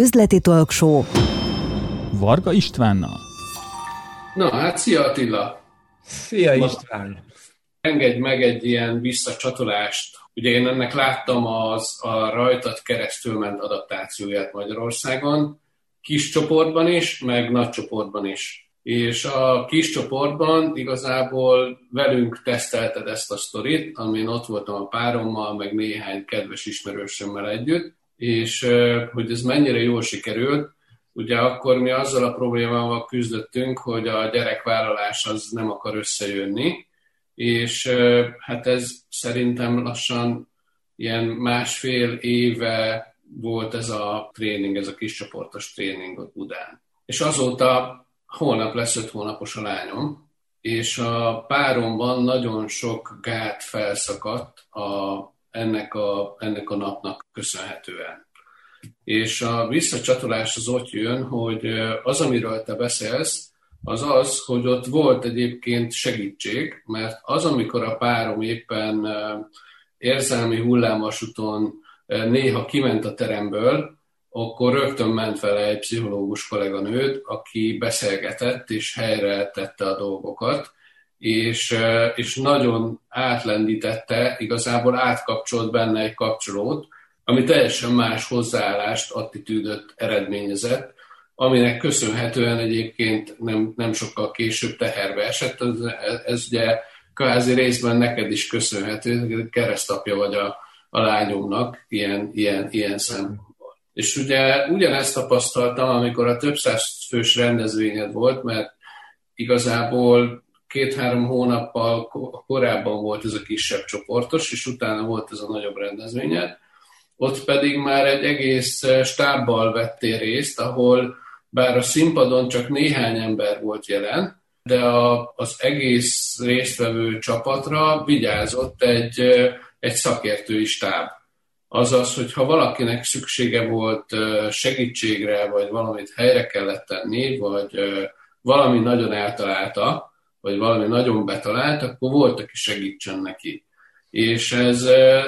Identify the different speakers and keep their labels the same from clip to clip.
Speaker 1: üzleti talkshow
Speaker 2: Varga Istvánnal.
Speaker 3: Na hát, szia Attila!
Speaker 4: Szia István!
Speaker 3: Engedj meg egy ilyen visszacsatolást. Ugye én ennek láttam az a rajtad keresztül ment adaptációját Magyarországon, kis csoportban is, meg nagy csoportban is. És a kis csoportban igazából velünk tesztelted ezt a sztorit, amin ott voltam a párommal, meg néhány kedves ismerősömmel együtt, és hogy ez mennyire jól sikerült, ugye akkor mi azzal a problémával küzdöttünk, hogy a gyerekvállalás az nem akar összejönni, és hát ez szerintem lassan ilyen másfél éve volt ez a tréning, ez a kis csoportos tréning ott Budán. És azóta holnap lesz öt hónapos a lányom, és a páromban nagyon sok gát felszakadt a, ennek, a, ennek a napnak köszönhetően. És a visszacsatolás az ott jön, hogy az, amiről te beszélsz, az az, hogy ott volt egyébként segítség, mert az, amikor a párom éppen érzelmi hullámvasúton néha kiment a teremből, akkor rögtön ment vele egy pszichológus kolléganőt, aki beszélgetett és helyre tette a dolgokat, és, és nagyon átlendítette, igazából átkapcsolt benne egy kapcsolót, ami teljesen más hozzáállást, attitűdöt eredményezett, aminek köszönhetően egyébként nem, nem sokkal később teherbe esett. Ez, ez ugye kvázi részben neked is köszönhető, keresztapja vagy a, a lányomnak ilyen, ilyen, ilyen szempontból. És ugye ugyanezt tapasztaltam, amikor a több száz fős rendezvényed volt, mert igazából két-három hónappal korábban volt ez a kisebb csoportos, és utána volt ez a nagyobb rendezvényed, ott pedig már egy egész eh, stábbal vettél részt, ahol bár a színpadon csak néhány ember volt jelen, de a, az egész résztvevő csapatra vigyázott egy, eh, egy szakértői stáb. Azaz, hogy ha valakinek szüksége volt eh, segítségre, vagy valamit helyre kellett tenni, vagy valami nagyon eltalálta, vagy valami nagyon betalált, akkor volt, aki segítsen neki. És ez,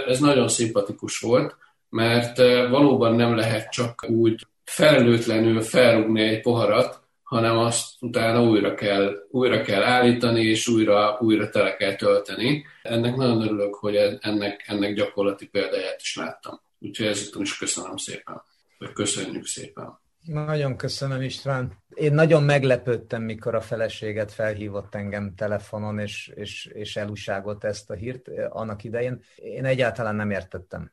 Speaker 3: ez nagyon szimpatikus volt, mert valóban nem lehet csak úgy felelőtlenül felrúgni egy poharat, hanem azt utána újra kell, újra kell állítani, és újra, újra tele kell tölteni. Ennek nagyon örülök, hogy ennek, ennek gyakorlati példáját is láttam. Úgyhogy ezután is köszönöm szépen, vagy köszönjük szépen.
Speaker 4: Nagyon köszönöm István. Én nagyon meglepődtem, mikor a feleséget felhívott engem telefonon, és, és, és elúságolt ezt a hírt annak idején. Én egyáltalán nem értettem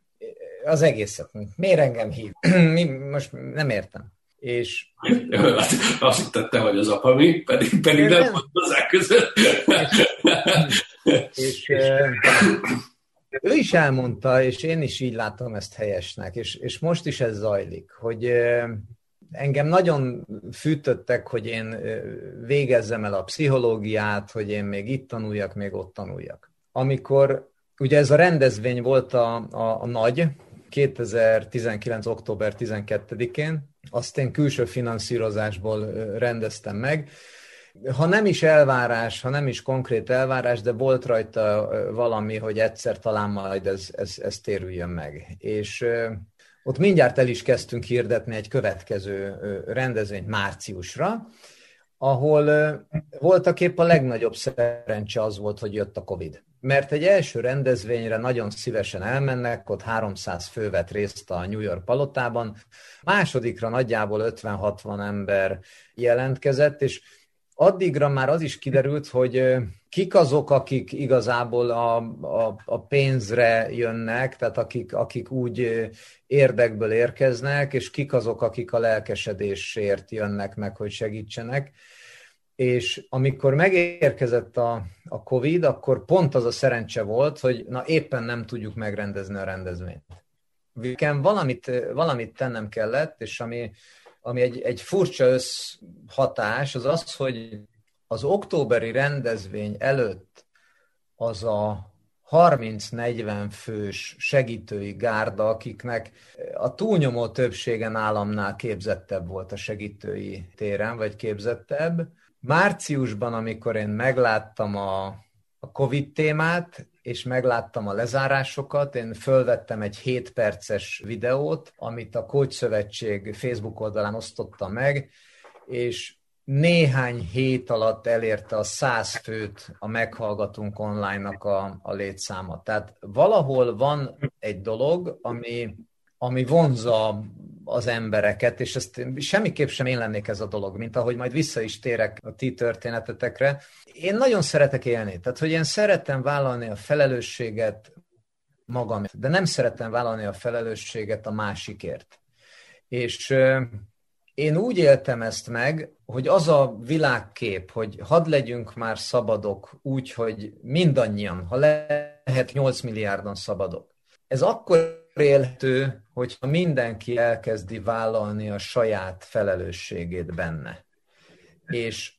Speaker 4: az egészet. Miért engem hív? Mi, most nem értem. És...
Speaker 3: Hát azt hittette, hogy az apa mi, pedig, pedig nem, nem volt hozzá között.
Speaker 4: És, és ő is elmondta, és én is így látom ezt helyesnek, és, és most is ez zajlik, hogy engem nagyon fűtöttek, hogy én végezzem el a pszichológiát, hogy én még itt tanuljak, még ott tanuljak. Amikor ugye ez a rendezvény volt a, a, a nagy, 2019. október 12-én, azt én külső finanszírozásból rendeztem meg. Ha nem is elvárás, ha nem is konkrét elvárás, de volt rajta valami, hogy egyszer talán majd ez, ez, ez térüljön meg. És ott mindjárt el is kezdtünk hirdetni egy következő rendezvényt márciusra, ahol voltak épp a legnagyobb szerencse az volt, hogy jött a Covid. Mert egy első rendezvényre nagyon szívesen elmennek, ott 300 fő vett részt a New York palotában, másodikra nagyjából 50-60 ember jelentkezett, és addigra már az is kiderült, hogy kik azok, akik igazából a, a, a pénzre jönnek, tehát akik, akik úgy érdekből érkeznek, és kik azok, akik a lelkesedésért jönnek meg, hogy segítsenek és amikor megérkezett a, a Covid, akkor pont az a szerencse volt, hogy na éppen nem tudjuk megrendezni a rendezvényt. Valamit, valamit tennem kellett, és ami, ami egy, egy furcsa összhatás, az az, hogy az októberi rendezvény előtt az a 30-40 fős segítői gárda, akiknek a túlnyomó többsége nálamnál képzettebb volt a segítői téren, vagy képzettebb, márciusban, amikor én megláttam a, a COVID témát, és megláttam a lezárásokat. Én fölvettem egy 7 perces videót, amit a Coach Szövetség Facebook oldalán osztottam meg, és néhány hét alatt elérte a száz főt a meghallgatunk online-nak a, a létszáma. Tehát valahol van egy dolog, ami, ami vonza az embereket, és ezt semmiképp sem én lennék ez a dolog, mint ahogy majd vissza is térek a ti történetetekre. Én nagyon szeretek élni, tehát hogy én szeretem vállalni a felelősséget magam, de nem szeretem vállalni a felelősséget a másikért. És én úgy éltem ezt meg, hogy az a világkép, hogy hadd legyünk már szabadok úgy, hogy mindannyian, ha lehet 8 milliárdan szabadok. Ez akkor élhető, hogyha mindenki elkezdi vállalni a saját felelősségét benne. És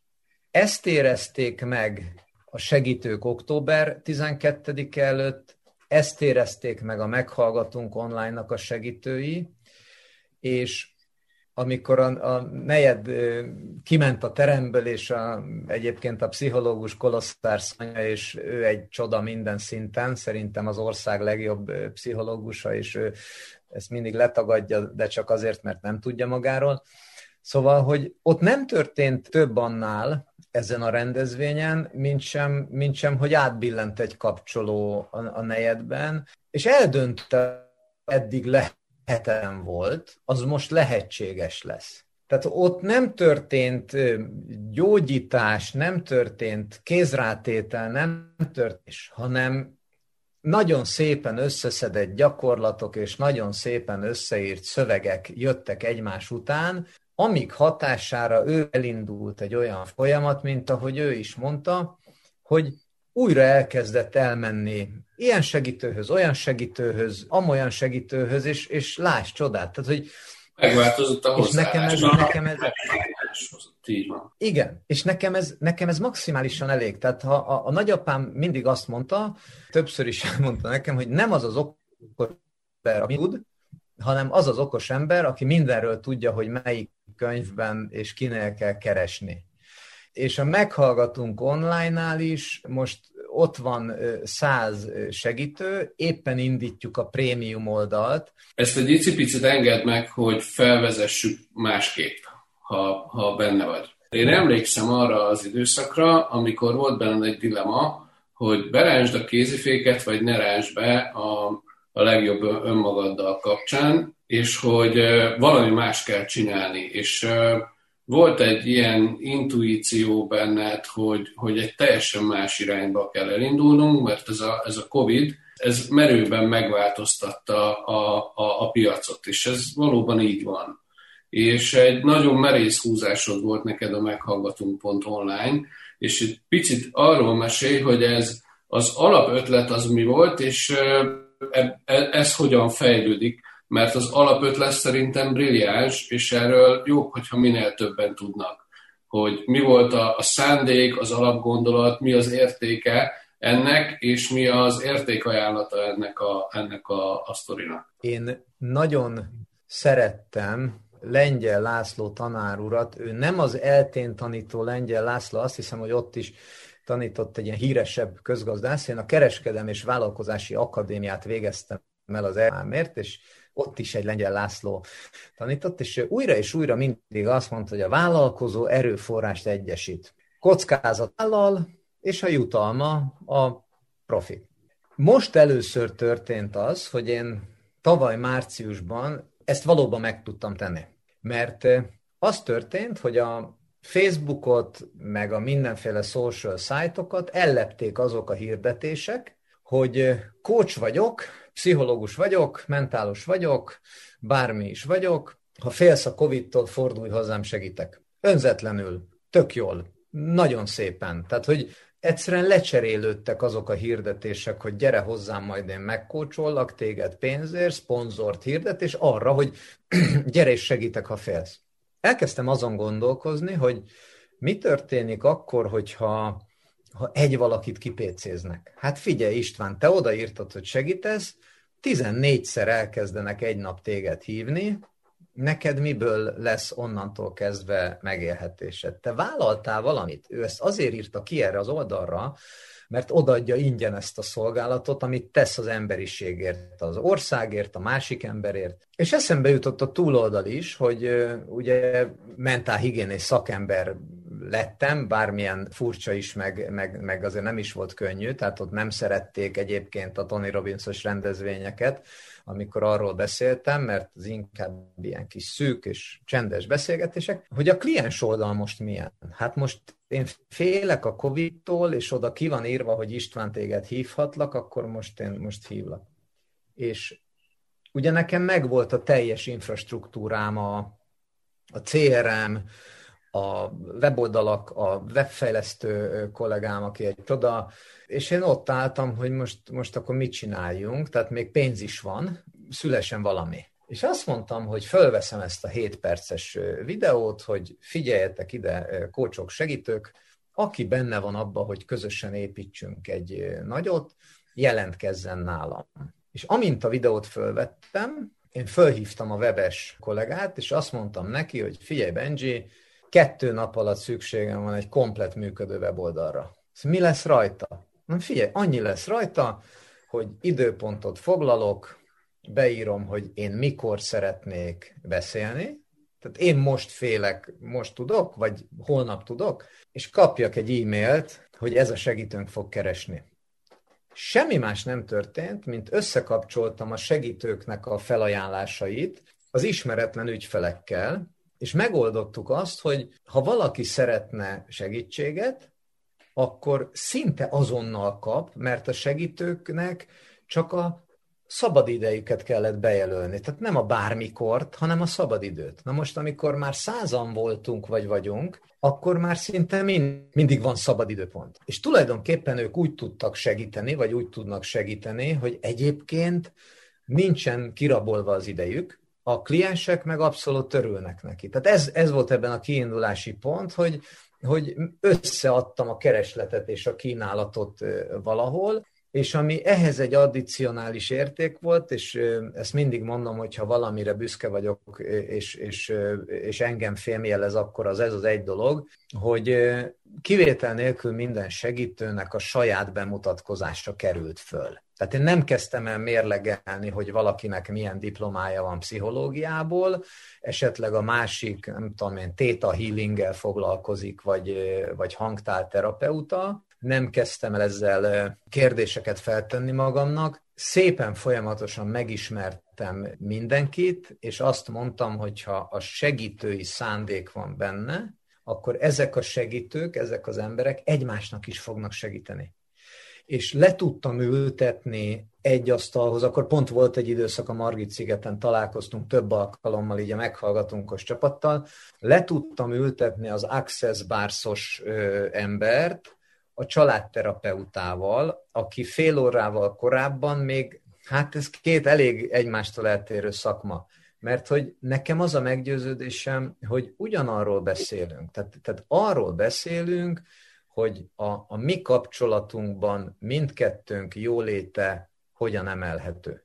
Speaker 4: ezt érezték meg a segítők október 12 előtt, ezt érezték meg a Meghallgatunk online-nak a segítői, és amikor a, a nejed kiment a teremből, és a, egyébként a pszichológus Kolosztár Szanya, és ő egy csoda minden szinten, szerintem az ország legjobb pszichológusa, és ő ezt mindig letagadja, de csak azért, mert nem tudja magáról. Szóval, hogy ott nem történt több annál ezen a rendezvényen, mint sem, mint sem hogy átbillent egy kapcsoló a, a nejedben, és eldöntte eddig le heten volt, az most lehetséges lesz. Tehát ott nem történt gyógyítás, nem történt kézrátétel, nem történt, hanem nagyon szépen összeszedett gyakorlatok és nagyon szépen összeírt szövegek jöttek egymás után, amik hatására ő elindult egy olyan folyamat, mint ahogy ő is mondta, hogy újra elkezdett elmenni ilyen segítőhöz, olyan segítőhöz, amolyan segítőhöz, és, és láss csodát. Tehát, hogy
Speaker 3: Megváltozott a
Speaker 4: és nekem ez, nekem ez, Igen, és nekem ez, nekem ez maximálisan elég. Tehát ha a, a nagyapám mindig azt mondta, többször is mondta nekem, hogy nem az az okos ember, aki tud, hanem az az okos ember, aki mindenről tudja, hogy melyik könyvben és kinél kell keresni. És a meghallgatunk online-nál is, most ott van száz segítő, éppen indítjuk a prémium oldalt.
Speaker 3: Ezt egy icipicit enged meg, hogy felvezessük másképp, ha, ha benne vagy. Én emlékszem arra az időszakra, amikor volt benne egy dilema, hogy berásd a kéziféket, vagy ne rásd be a, a legjobb önmagaddal kapcsán, és hogy valami más kell csinálni. És volt egy ilyen intuíció benned, hogy, hogy egy teljesen más irányba kell elindulnunk, mert ez a, ez a COVID, ez merőben megváltoztatta a, a, a piacot, és ez valóban így van. És egy nagyon merész húzásod volt neked a meghallgatunk.online, és egy picit arról mesél, hogy ez az alapötlet az mi volt, és ez, ez hogyan fejlődik mert az alapötlet szerintem brilliáns, és erről jobb, hogyha minél többen tudnak, hogy mi volt a, a szándék, az alapgondolat, mi az értéke ennek, és mi az értékajánlata ennek a, ennek a, a sztorinak.
Speaker 4: Én nagyon szerettem Lengyel László tanárurat, ő nem az eltén tanító Lengyel László, azt hiszem, hogy ott is tanított egy ilyen híresebb közgazdász. Én a Kereskedem és Vállalkozási Akadémiát végeztem el az elmért, és ott is egy Lengyel László tanított, és újra és újra mindig azt mondta, hogy a vállalkozó erőforrást egyesít. Kockázat állal, és a jutalma a profit. Most először történt az, hogy én tavaly márciusban ezt valóban meg tudtam tenni. Mert az történt, hogy a Facebookot, meg a mindenféle social szájtokat ellepték azok a hirdetések, hogy coach vagyok, pszichológus vagyok, mentálos vagyok, bármi is vagyok, ha félsz a Covid-tól, fordulj hozzám, segítek. Önzetlenül, tök jól, nagyon szépen. Tehát, hogy egyszerűen lecserélődtek azok a hirdetések, hogy gyere hozzám, majd én megkócsollak téged pénzért, szponzort hirdetés arra, hogy gyere és segítek, ha félsz. Elkezdtem azon gondolkozni, hogy mi történik akkor, hogyha ha egy valakit kipécéznek. Hát figyelj István, te odaírtad, hogy segítesz, 14-szer elkezdenek egy nap téged hívni, neked miből lesz onnantól kezdve megélhetésed? Te vállaltál valamit? Ő ezt azért írta ki erre az oldalra, mert odaadja ingyen ezt a szolgálatot, amit tesz az emberiségért, az országért, a másik emberért. És eszembe jutott a túloldal is, hogy ugye mentálhigiénés szakember lettem, bármilyen furcsa is, meg, meg, meg azért nem is volt könnyű, tehát ott nem szerették egyébként a Tony Robbinsos rendezvényeket, amikor arról beszéltem, mert az inkább ilyen kis szűk és csendes beszélgetések, hogy a kliens oldal most milyen. Hát most én félek a Covid-tól, és oda ki van írva, hogy István téged hívhatlak, akkor most én most hívlak. És ugye nekem megvolt a teljes infrastruktúrám, a, a CRM, a weboldalak, a webfejlesztő kollégám, aki egy csoda, és én ott álltam, hogy most, most akkor mit csináljunk, tehát még pénz is van, szülesen valami. És azt mondtam, hogy fölveszem ezt a 7 perces videót, hogy figyeljetek ide, kócsok, segítők, aki benne van abba, hogy közösen építsünk egy nagyot, jelentkezzen nálam. És amint a videót fölvettem, én fölhívtam a webes kollégát, és azt mondtam neki, hogy figyelj Benji, kettő nap alatt szükségem van egy komplet működő weboldalra. Mi lesz rajta? Na figyelj, annyi lesz rajta, hogy időpontot foglalok, beírom, hogy én mikor szeretnék beszélni, tehát én most félek, most tudok, vagy holnap tudok, és kapjak egy e-mailt, hogy ez a segítőnk fog keresni. Semmi más nem történt, mint összekapcsoltam a segítőknek a felajánlásait az ismeretlen ügyfelekkel, és megoldottuk azt, hogy ha valaki szeretne segítséget, akkor szinte azonnal kap, mert a segítőknek csak a szabadidejüket kellett bejelölni. Tehát nem a bármikort, hanem a szabadidőt. Na most, amikor már százan voltunk, vagy vagyunk, akkor már szinte mind, mindig van szabadidőpont. És tulajdonképpen ők úgy tudtak segíteni, vagy úgy tudnak segíteni, hogy egyébként nincsen kirabolva az idejük, a kliensek meg abszolút törülnek neki. Tehát ez, ez volt ebben a kiindulási pont, hogy, hogy összeadtam a keresletet és a kínálatot valahol, és ami ehhez egy addicionális érték volt, és ezt mindig mondom, hogy ha valamire büszke vagyok, és, és, és engem félmjelez, akkor az ez az egy dolog, hogy kivétel nélkül minden segítőnek a saját bemutatkozása került föl. Tehát én nem kezdtem el mérlegelni, hogy valakinek milyen diplomája van pszichológiából, esetleg a másik, nem tudom én, theta healinggel foglalkozik, vagy, vagy hangtálterapeuta, nem kezdtem el ezzel kérdéseket feltenni magamnak. Szépen folyamatosan megismertem mindenkit, és azt mondtam, hogy ha a segítői szándék van benne, akkor ezek a segítők, ezek az emberek egymásnak is fognak segíteni. És le tudtam ültetni egy asztalhoz, akkor pont volt egy időszak a Margit szigeten, találkoztunk több alkalommal így a meghallgatónkos csapattal, le tudtam ültetni az Access Bárszos embert, a családterapeutával, aki fél órával korábban még, hát ez két elég egymástól eltérő szakma, mert hogy nekem az a meggyőződésem, hogy ugyanarról beszélünk. Tehát, tehát arról beszélünk, hogy a, a mi kapcsolatunkban mindkettőnk jóléte hogyan emelhető.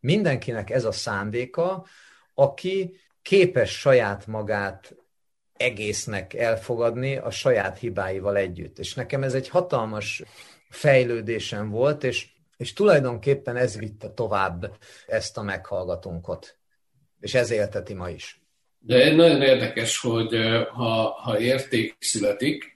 Speaker 4: Mindenkinek ez a szándéka, aki képes saját magát egésznek elfogadni a saját hibáival együtt. És nekem ez egy hatalmas fejlődésem volt, és, és tulajdonképpen ez vitte tovább ezt a meghallgatónkat. És ez élteti ma is.
Speaker 3: De nagyon érdekes, hogy ha, ha érték születik,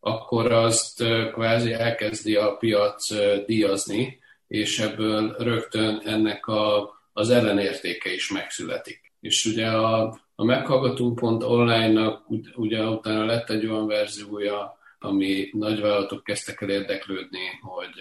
Speaker 3: akkor azt kvázi elkezdi a piac díjazni, és ebből rögtön ennek a, az ellenértéke is megszületik. És ugye a, a meghallgatunk.online-nak ugye utána lett egy olyan verziója, ami nagyvállalatok kezdtek el érdeklődni, hogy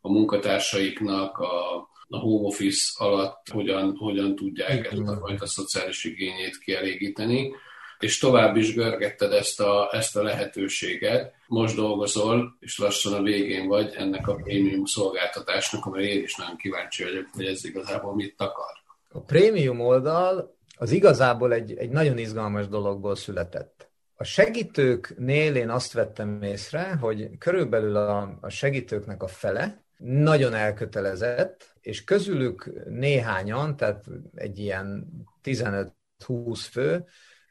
Speaker 3: a munkatársaiknak a, a home office alatt hogyan, hogyan tudják ezt a fajta szociális igényét kielégíteni, és tovább is görgetted ezt a, ezt a lehetőséget. Most dolgozol, és lassan a végén vagy ennek a prémium szolgáltatásnak, amire én is nagyon kíváncsi vagyok, hogy ez igazából mit akar.
Speaker 4: A prémium oldal az igazából egy, egy nagyon izgalmas dologból született. A segítőknél én azt vettem észre, hogy körülbelül a, a segítőknek a fele nagyon elkötelezett, és közülük néhányan, tehát egy ilyen 20 fő,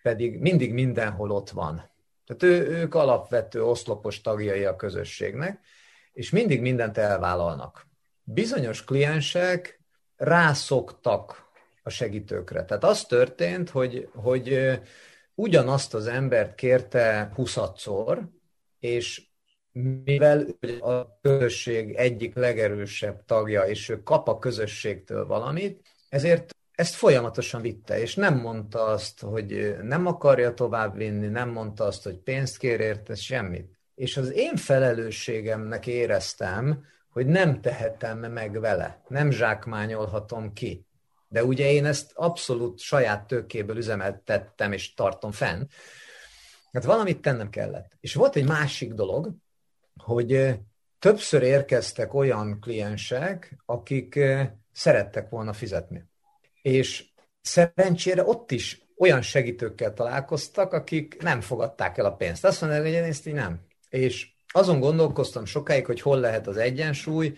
Speaker 4: pedig mindig mindenhol ott van. Tehát ő, ők alapvető oszlopos tagjai a közösségnek, és mindig mindent elvállalnak. Bizonyos kliensek rászoktak a segítőkre. Tehát az történt, hogy, hogy ugyanazt az embert kérte huszadszor, és mivel a közösség egyik legerősebb tagja, és ő kap a közösségtől valamit, ezért ezt folyamatosan vitte, és nem mondta azt, hogy nem akarja továbbvinni, nem mondta azt, hogy pénzt kér érte, semmit. És az én felelősségemnek éreztem, hogy nem tehetem meg vele, nem zsákmányolhatom ki. De ugye én ezt abszolút saját tőkéből üzemeltettem, és tartom fenn. Hát valamit tennem kellett. És volt egy másik dolog, hogy többször érkeztek olyan kliensek, akik szerettek volna fizetni. És szerencsére ott is olyan segítőkkel találkoztak, akik nem fogadták el a pénzt. Azt mondják, hogy én ezt így nem. És azon gondolkoztam sokáig, hogy hol lehet az egyensúly.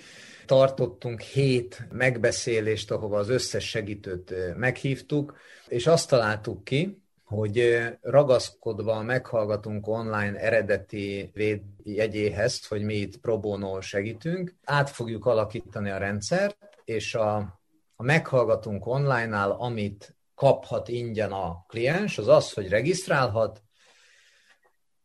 Speaker 4: Tartottunk hét megbeszélést, ahova az összes segítőt meghívtuk, és azt találtuk ki, hogy ragaszkodva meghallgatunk online eredeti védjegyéhez, hogy mi itt pro bono segítünk, át fogjuk alakítani a rendszert, és a, a meghallgatunk online-nál, amit kaphat ingyen a kliens, az az, hogy regisztrálhat,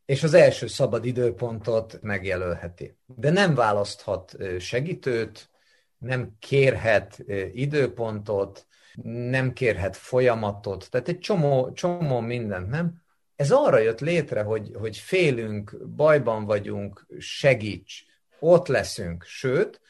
Speaker 4: és az első szabad időpontot megjelölheti. De nem választhat segítőt, nem kérhet időpontot, nem kérhet folyamatot, tehát egy csomó, csomó mindent, nem? Ez arra jött létre, hogy, hogy félünk, bajban vagyunk, segíts, ott leszünk, sőt,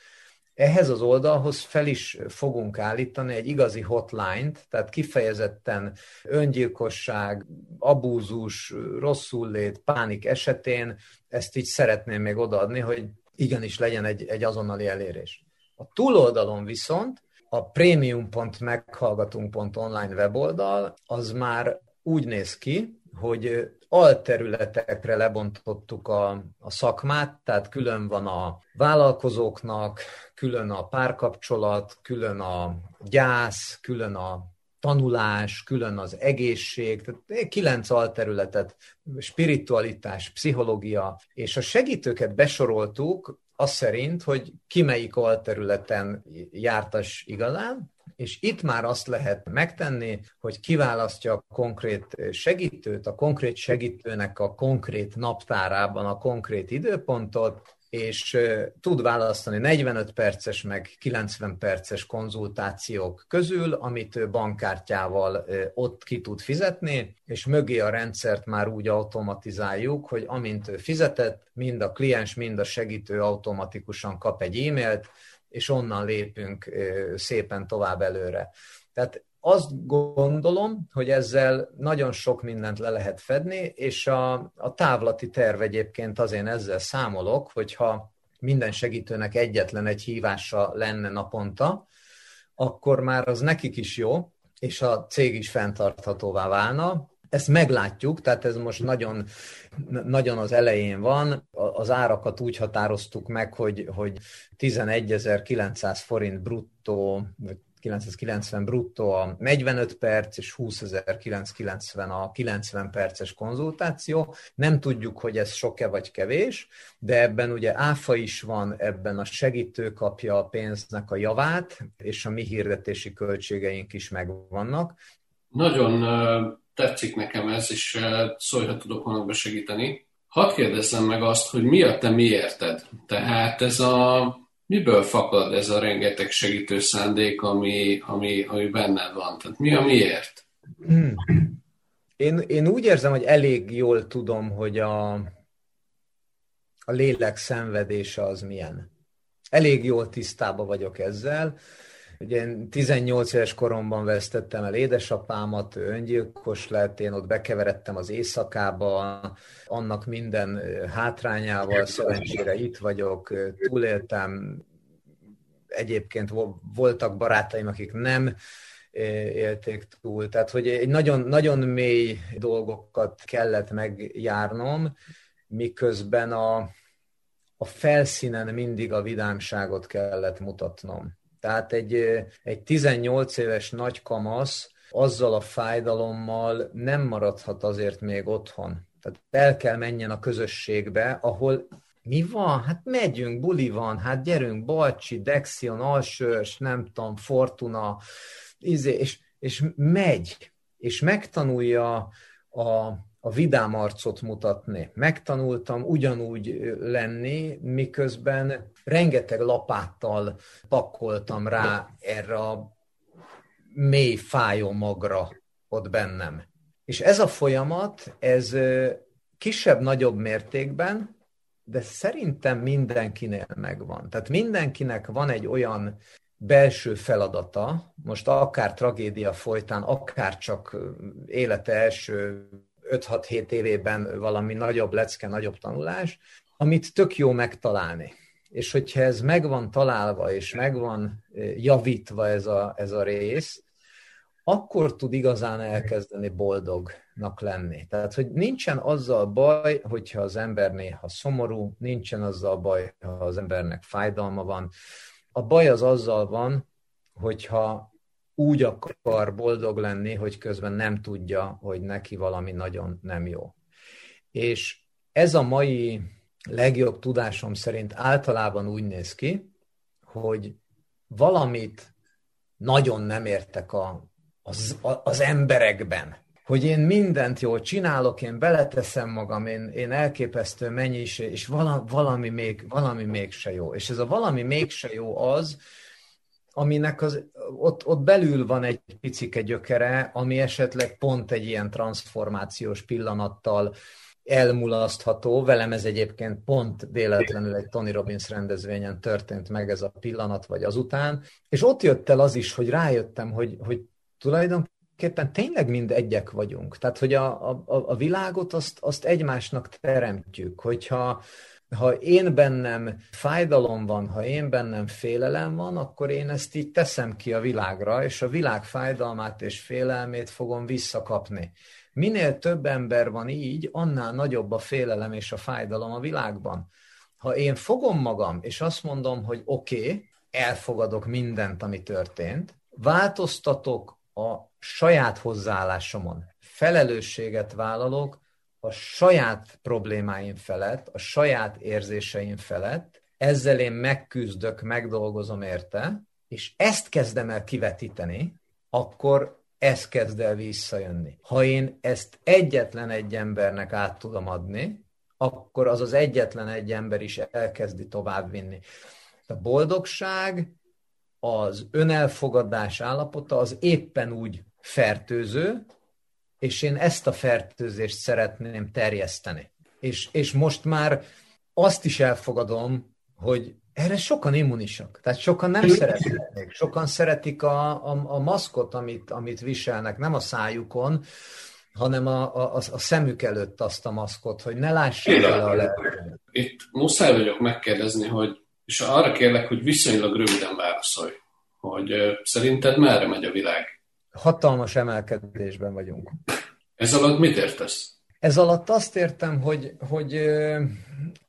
Speaker 4: ehhez az oldalhoz fel is fogunk állítani egy igazi hotline-t, tehát kifejezetten öngyilkosság, abúzus, rosszullét, pánik esetén ezt így szeretném még odaadni, hogy igenis legyen egy, egy azonnali elérés. A túloldalon viszont a premium.meghallgatunk.online weboldal az már úgy néz ki, hogy alterületekre lebontottuk a, a szakmát, tehát külön van a vállalkozóknak, külön a párkapcsolat, külön a gyász, külön a tanulás, külön az egészség, tehát kilenc alterületet, spiritualitás, pszichológia, és a segítőket besoroltuk az szerint, hogy ki melyik alterületen jártas igazán, és itt már azt lehet megtenni, hogy kiválasztja a konkrét segítőt, a konkrét segítőnek a konkrét naptárában a konkrét időpontot, és tud választani 45 perces meg 90 perces konzultációk közül, amit bankkártyával ott ki tud fizetni, és mögé a rendszert már úgy automatizáljuk, hogy amint ő fizetett, mind a kliens, mind a segítő automatikusan kap egy e-mailt, és onnan lépünk szépen tovább előre. Tehát azt gondolom, hogy ezzel nagyon sok mindent le lehet fedni, és a, a távlati terv egyébként az én ezzel számolok, hogyha minden segítőnek egyetlen egy hívása lenne naponta, akkor már az nekik is jó, és a cég is fenntarthatóvá válna. Ezt meglátjuk, tehát ez most nagyon, nagyon az elején van. Az árakat úgy határoztuk meg, hogy, hogy 11.900 forint bruttó, 990 bruttó a 45 perc, és 20.990 a 90 perces konzultáció. Nem tudjuk, hogy ez sok-e vagy kevés, de ebben ugye áfa is van, ebben a segítő kapja a pénznek a javát, és a mi hirdetési költségeink is megvannak.
Speaker 3: Nagyon tetszik nekem ez, és szólj, tudok honnan segíteni. Hadd kérdezzem meg azt, hogy mi a te miérted? Tehát ez a miből fakad ez a rengeteg segítő szándék, ami, ami, ami benned van? Tehát mi a miért?
Speaker 4: Én, én úgy érzem, hogy elég jól tudom, hogy a, a lélek szenvedése az milyen. Elég jól tisztában vagyok ezzel. Ugye én 18 éves koromban vesztettem el édesapámat, öngyilkos lett, én ott bekeveredtem az éjszakába, annak minden hátrányával, szerencsére itt vagyok, túléltem, egyébként voltak barátaim, akik nem élték túl. Tehát, hogy egy nagyon, nagyon mély dolgokat kellett megjárnom, miközben a, a felszínen mindig a vidámságot kellett mutatnom. Tehát egy, egy 18 éves nagy kamasz azzal a fájdalommal nem maradhat azért még otthon. Tehát el kell menjen a közösségbe, ahol mi van? Hát megyünk, buli van, hát gyerünk, Balcsi, Dexion, Alsős, nem tudom, Fortuna, izé, és, és megy, és megtanulja a, a vidám arcot mutatni. Megtanultam ugyanúgy lenni, miközben rengeteg lapáttal pakoltam rá erre a mély fájó magra ott bennem. És ez a folyamat, ez kisebb-nagyobb mértékben, de szerintem mindenkinél megvan. Tehát mindenkinek van egy olyan belső feladata, most akár tragédia folytán, akár csak élete első 5-6-7 évében valami nagyobb lecke, nagyobb tanulás, amit tök jó megtalálni. És hogyha ez megvan találva, és megvan javítva ez a, ez a rész, akkor tud igazán elkezdeni boldognak lenni. Tehát, hogy nincsen azzal baj, hogyha az ember néha szomorú, nincsen azzal baj, ha az embernek fájdalma van. A baj az azzal van, hogyha úgy akar boldog lenni, hogy közben nem tudja, hogy neki valami nagyon nem jó. És ez a mai legjobb tudásom szerint általában úgy néz ki, hogy valamit nagyon nem értek a az, az emberekben. Hogy én mindent jól csinálok, én beleteszem magam, én, én elképesztő mennyiség, és valami, valami, még, valami mégse jó. És ez a valami mégse jó az, aminek az, ott, ott belül van egy picike gyökere, ami esetleg pont egy ilyen transformációs pillanattal elmulasztható. Velem ez egyébként pont véletlenül egy Tony Robbins rendezvényen történt meg ez a pillanat, vagy azután. És ott jött el az is, hogy rájöttem, hogy, hogy tulajdonképpen tényleg mind egyek vagyunk. Tehát, hogy a, a, a világot azt, azt egymásnak teremtjük. Hogyha ha én bennem fájdalom van, ha én bennem félelem van, akkor én ezt így teszem ki a világra, és a világ fájdalmát és félelmét fogom visszakapni. Minél több ember van így, annál nagyobb a félelem és a fájdalom a világban. Ha én fogom magam, és azt mondom, hogy oké, okay, elfogadok mindent, ami történt, változtatok a saját hozzáállásomon felelősséget vállalok a saját problémáim felett, a saját érzéseim felett, ezzel én megküzdök, megdolgozom érte, és ezt kezdem el kivetíteni, akkor ez kezd el visszajönni. Ha én ezt egyetlen egy embernek át tudom adni, akkor az az egyetlen egy ember is elkezdi továbbvinni. A boldogság az önelfogadás állapota az éppen úgy fertőző, és én ezt a fertőzést szeretném terjeszteni. És, és most már azt is elfogadom, hogy erre sokan immunisak. Tehát sokan nem szeretik. Sokan szeretik a, a, a maszkot, amit, amit viselnek, nem a szájukon, hanem a, a, a szemük előtt azt a maszkot, hogy ne lássák el a lehetőt.
Speaker 3: Itt muszáj vagyok megkérdezni, hogy és arra kérlek, hogy viszonylag röviden válaszolj, hogy szerinted merre megy a világ?
Speaker 4: Hatalmas emelkedésben vagyunk.
Speaker 3: Ez alatt mit értesz?
Speaker 4: Ez alatt azt értem, hogy, hogy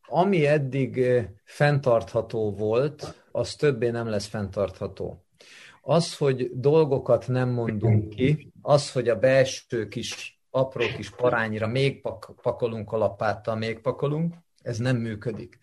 Speaker 4: ami eddig fenntartható volt, az többé nem lesz fenntartható. Az, hogy dolgokat nem mondunk ki, az, hogy a belső kis apró kis parányra még pakolunk a lapáttal, még pakolunk, ez nem működik.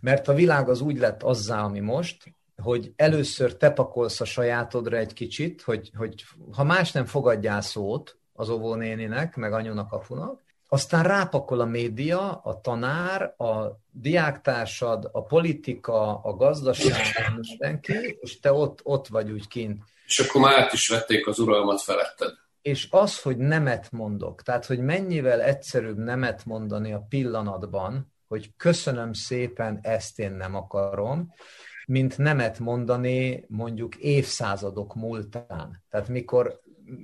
Speaker 4: Mert a világ az úgy lett azzá, ami most, hogy először te pakolsz a sajátodra egy kicsit, hogy, hogy ha más nem fogadjál szót az óvónéninek, meg anyunak, apunak, aztán rápakol a média, a tanár, a diáktársad, a politika, a gazdaság, mindenki, és te ott, ott vagy úgy kint.
Speaker 3: És akkor már át is vették az uralmat feletted.
Speaker 4: És az, hogy nemet mondok, tehát hogy mennyivel egyszerűbb nemet mondani a pillanatban, hogy köszönöm szépen, ezt én nem akarom, mint nemet mondani mondjuk évszázadok múltán. Tehát mikor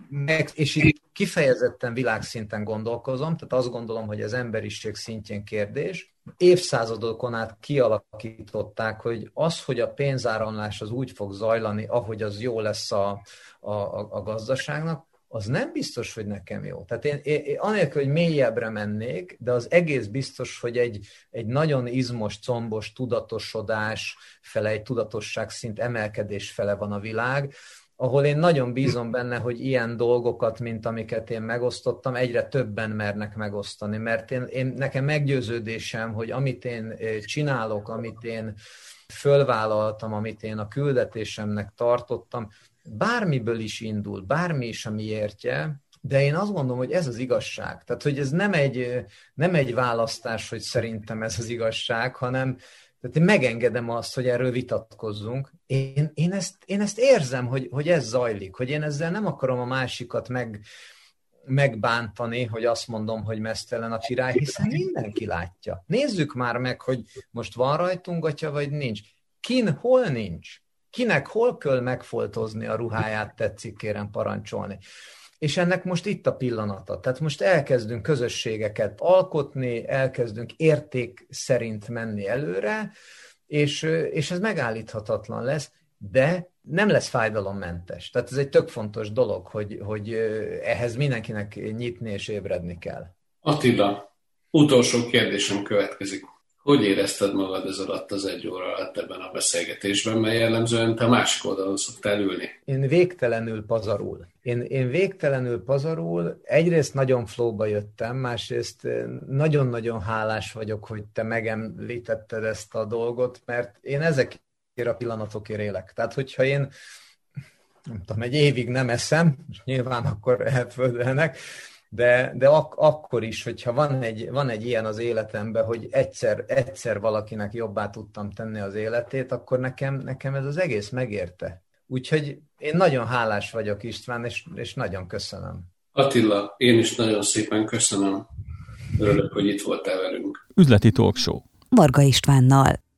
Speaker 4: meg, és így kifejezetten világszinten gondolkozom, tehát azt gondolom, hogy az emberiség szintjén kérdés. Évszázadokon át kialakították, hogy az, hogy a pénzáramlás az úgy fog zajlani, ahogy az jó lesz a, a, a gazdaságnak, az nem biztos, hogy nekem jó. Tehát én, én, én anélkül, hogy mélyebbre mennék, de az egész biztos, hogy egy, egy nagyon izmos, combos tudatosodás fele, egy tudatosság szint emelkedés fele van a világ, ahol én nagyon bízom benne, hogy ilyen dolgokat, mint amiket én megosztottam, egyre többen mernek megosztani, mert én, én nekem meggyőződésem, hogy amit én csinálok, amit én fölvállaltam, amit én a küldetésemnek tartottam, bármiből is indul, bármi is a miértje, de én azt gondolom, hogy ez az igazság. Tehát, hogy ez nem egy, nem egy választás, hogy szerintem ez az igazság, hanem tehát én megengedem azt, hogy erről vitatkozzunk. Én, én, ezt, én ezt érzem, hogy, hogy ez zajlik, hogy én ezzel nem akarom a másikat meg, megbántani, hogy azt mondom, hogy mesztelen a király, hiszen mindenki látja. Nézzük már meg, hogy most van rajtunk atya, vagy nincs. Kin hol nincs? Kinek hol kell megfoltozni a ruháját, tetszik kérem parancsolni. És ennek most itt a pillanata. Tehát most elkezdünk közösségeket alkotni, elkezdünk érték szerint menni előre, és, és ez megállíthatatlan lesz, de nem lesz fájdalommentes. Tehát ez egy tök fontos dolog, hogy, hogy ehhez mindenkinek nyitni és ébredni kell.
Speaker 3: Attila, utolsó kérdésem következik. Hogy érezted magad ez alatt az egy óra alatt ebben a beszélgetésben, mely jellemzően te a másik oldalon szoktál ülni?
Speaker 4: Én végtelenül pazarul. Én, én végtelenül pazarul. Egyrészt nagyon flóba jöttem, másrészt nagyon-nagyon hálás vagyok, hogy te megemlítetted ezt a dolgot, mert én ezekért a pillanatokért élek. Tehát, hogyha én nem tudom, egy évig nem eszem, nyilván akkor elföldelnek, de, de ak- akkor is, hogyha van egy, van egy ilyen az életemben, hogy egyszer, egyszer valakinek jobbá tudtam tenni az életét, akkor nekem, nekem ez az egész megérte. Úgyhogy én nagyon hálás vagyok István, és, és nagyon köszönöm.
Speaker 3: Attila, én is nagyon szépen köszönöm. Örülök, hogy itt voltál velünk.
Speaker 2: Üzleti Talk Show.
Speaker 1: Varga Istvánnal.